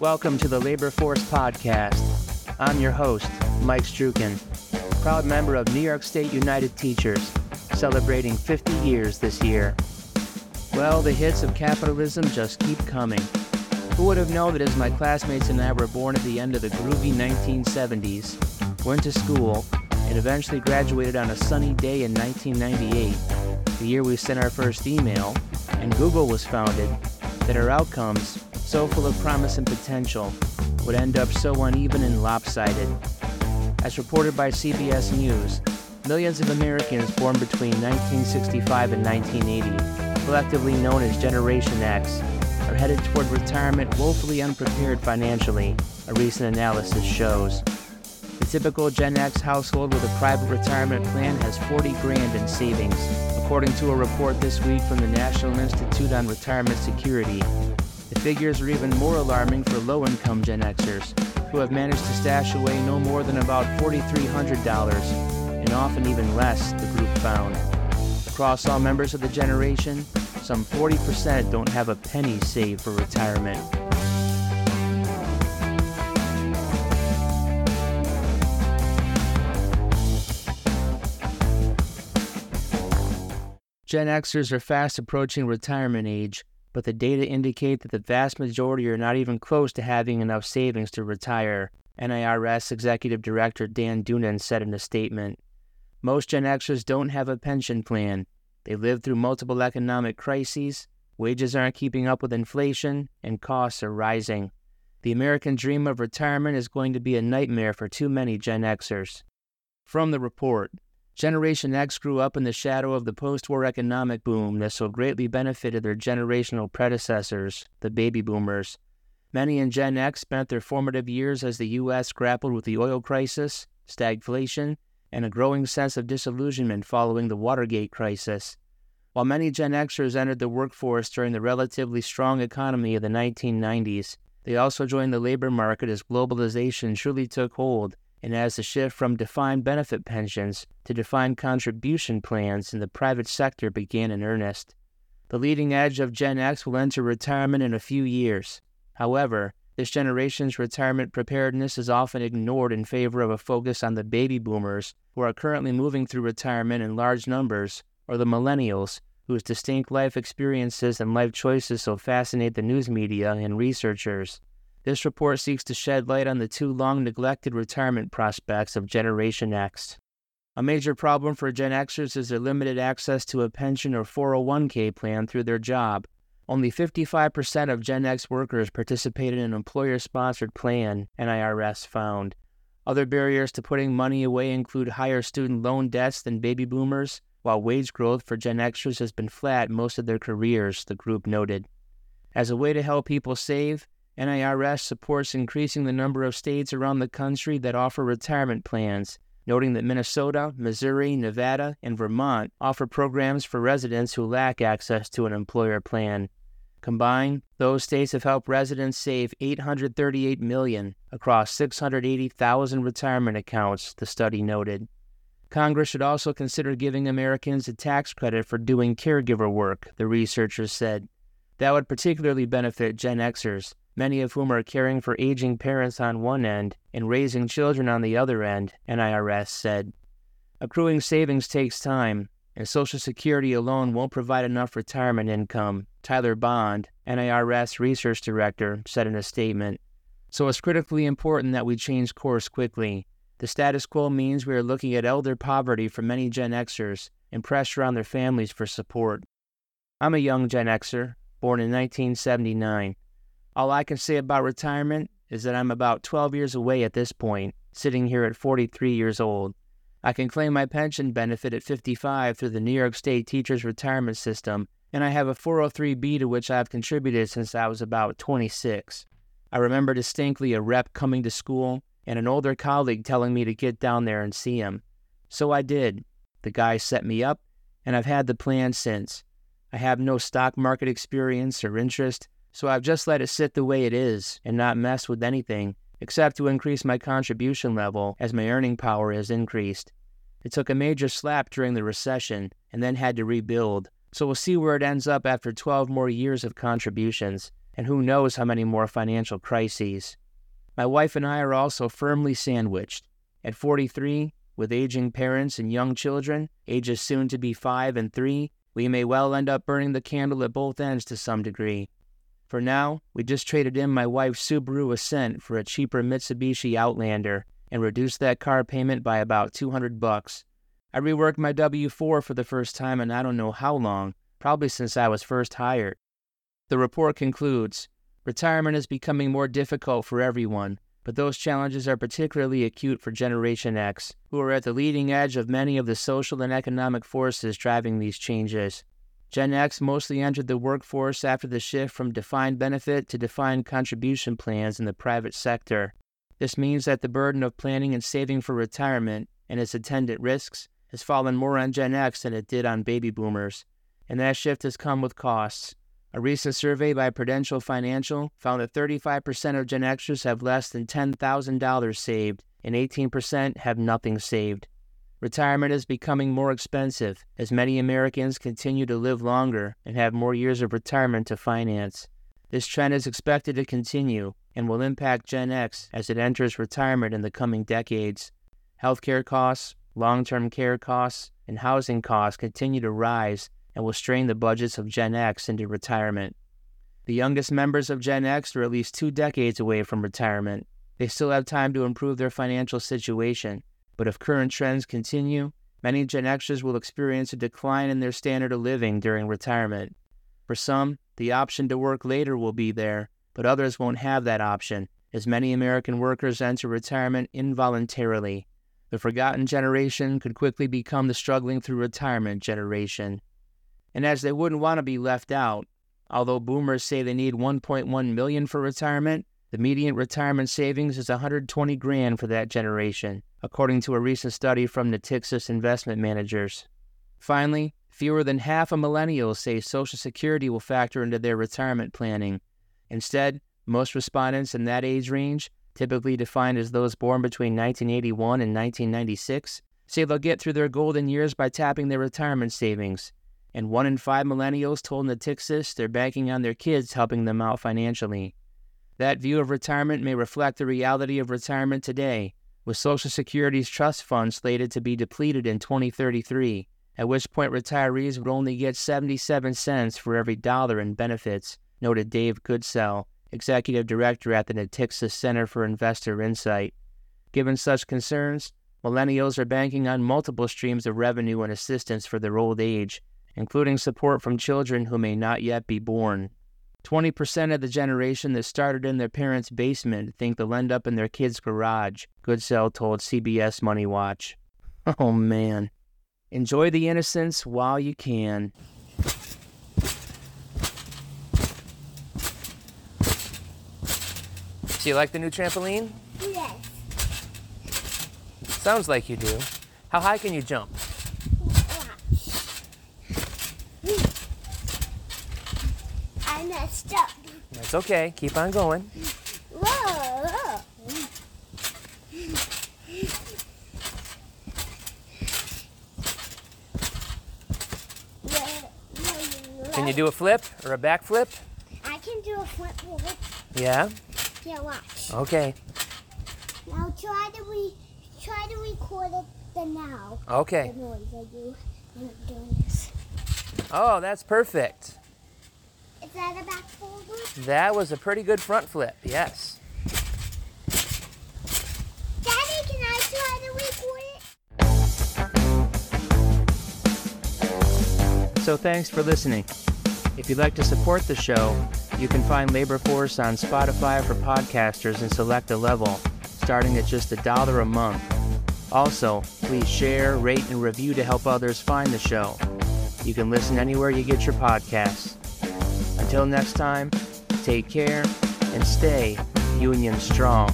Welcome to the Labor Force Podcast. I'm your host, Mike Strukin, proud member of New York State United Teachers, celebrating 50 years this year. Well, the hits of capitalism just keep coming. Who would have known that as my classmates and I were born at the end of the groovy 1970s, went to school, and eventually graduated on a sunny day in 1998, the year we sent our first email, and Google was founded, that our outcomes, so full of promise and potential, would end up so uneven and lopsided. As reported by CBS News, millions of Americans born between 1965 and 1980, collectively known as Generation X, are headed toward retirement woefully unprepared financially, a recent analysis shows. The typical Gen X household with a private retirement plan has 40 grand in savings, according to a report this week from the National Institute on Retirement Security. The figures are even more alarming for low income Gen Xers, who have managed to stash away no more than about $4,300, and often even less, the group found. Across all members of the generation, some 40% don't have a penny saved for retirement. Gen Xers are fast approaching retirement age, but the data indicate that the vast majority are not even close to having enough savings to retire, NIRS Executive Director Dan Doonan said in a statement. Most Gen Xers don't have a pension plan. They live through multiple economic crises, wages aren't keeping up with inflation, and costs are rising. The American dream of retirement is going to be a nightmare for too many Gen Xers. From the report, Generation X grew up in the shadow of the post war economic boom that so greatly benefited their generational predecessors, the baby boomers. Many in Gen X spent their formative years as the U.S. grappled with the oil crisis, stagflation, and a growing sense of disillusionment following the Watergate crisis. While many Gen Xers entered the workforce during the relatively strong economy of the 1990s, they also joined the labor market as globalization truly took hold and as the shift from defined benefit pensions to defined contribution plans in the private sector began in earnest. The leading edge of Gen X will enter retirement in a few years. However, this generation's retirement preparedness is often ignored in favor of a focus on the baby boomers who are currently moving through retirement in large numbers, or the millennials, whose distinct life experiences and life choices so fascinate the news media and researchers. This report seeks to shed light on the too long neglected retirement prospects of Generation X. A major problem for Gen Xers is their limited access to a pension or 401k plan through their job. Only 55% of Gen X workers participate in an employer sponsored plan, NIRS found. Other barriers to putting money away include higher student loan debts than baby boomers, while wage growth for Gen Xers has been flat most of their careers, the group noted. As a way to help people save, NIRS supports increasing the number of states around the country that offer retirement plans, noting that Minnesota, Missouri, Nevada, and Vermont offer programs for residents who lack access to an employer plan. Combined, those states have helped residents save 838 million across 680,000 retirement accounts, the study noted. Congress should also consider giving Americans a tax credit for doing caregiver work, the researchers said. That would particularly benefit Gen Xers, many of whom are caring for aging parents on one end and raising children on the other end, NIRS said. Accruing savings takes time, and Social Security alone won't provide enough retirement income, Tyler Bond, NIRS Research Director, said in a statement. So it's critically important that we change course quickly. The status quo means we are looking at elder poverty for many Gen Xers and pressure on their families for support. I'm a young Gen Xer, born in 1979. All I can say about retirement is that I'm about 12 years away at this point, sitting here at 43 years old. I can claim my pension benefit at 55 through the New York State Teachers Retirement System, and I have a 403b to which I have contributed since I was about 26. I remember distinctly a rep coming to school and an older colleague telling me to get down there and see him. So I did. The guy set me up, and I've had the plan since. I have no stock market experience or interest, so I've just let it sit the way it is and not mess with anything except to increase my contribution level as my earning power has increased. It took a major slap during the recession and then had to rebuild, so we'll see where it ends up after 12 more years of contributions. and who knows how many more financial crises. My wife and I are also firmly sandwiched. At 43, with aging parents and young children, ages soon to be 5 and 3, we may well end up burning the candle at both ends to some degree. For now, we just traded in my wife's Subaru Ascent for a cheaper Mitsubishi Outlander and reduced that car payment by about 200 bucks. I reworked my W4 for the first time in I don't know how long, probably since I was first hired. The report concludes retirement is becoming more difficult for everyone, but those challenges are particularly acute for Generation X, who are at the leading edge of many of the social and economic forces driving these changes. Gen X mostly entered the workforce after the shift from defined benefit to defined contribution plans in the private sector. This means that the burden of planning and saving for retirement and its attendant risks has fallen more on Gen X than it did on baby boomers, and that shift has come with costs. A recent survey by Prudential Financial found that 35% of Gen Xers have less than $10,000 saved, and 18% have nothing saved. Retirement is becoming more expensive as many Americans continue to live longer and have more years of retirement to finance. This trend is expected to continue and will impact Gen X as it enters retirement in the coming decades. Healthcare costs, long term care costs, and housing costs continue to rise and will strain the budgets of Gen X into retirement. The youngest members of Gen X are at least two decades away from retirement. They still have time to improve their financial situation, but if current trends continue, many Gen Xers will experience a decline in their standard of living during retirement. For some, the option to work later will be there, but others won't have that option, as many American workers enter retirement involuntarily the forgotten generation could quickly become the struggling through retirement generation. And as they wouldn't want to be left out, although boomers say they need 1.1 million for retirement, the median retirement savings is 120 grand for that generation, according to a recent study from Natixis Investment Managers. Finally, fewer than half of millennials say Social Security will factor into their retirement planning. Instead, most respondents in that age range typically defined as those born between 1981 and 1996, say they'll get through their golden years by tapping their retirement savings. And one in five millennials told Natixis they're banking on their kids helping them out financially. That view of retirement may reflect the reality of retirement today, with Social Security's trust fund slated to be depleted in 2033, at which point retirees would only get 77 cents for every dollar in benefits, noted Dave Goodsell, executive director at the Natixis Center for Investor Insight. Given such concerns, millennials are banking on multiple streams of revenue and assistance for their old age, including support from children who may not yet be born. 20% of the generation that started in their parents' basement think they'll end up in their kids' garage, Goodsell told CBS Money Watch. Oh man. Enjoy the innocence while you can. Do you like the new trampoline? Yes. Sounds like you do. How high can you jump? I messed up. That's okay. Keep on going. Whoa. Can you do a flip or a back flip? I can do a flip. Yeah? Yeah, watch. Okay. Now try to re try to record it the now. Okay. The noise I do when I'm doing this. Oh, that's perfect. Is that a back forward? That was a pretty good front flip. Yes. Daddy, can I try to record it? So thanks for listening. If you'd like to support the show, you can find Labor Force on Spotify for podcasters and select a level, starting at just a dollar a month. Also, please share, rate, and review to help others find the show. You can listen anywhere you get your podcasts. Until next time, take care and stay Union Strong.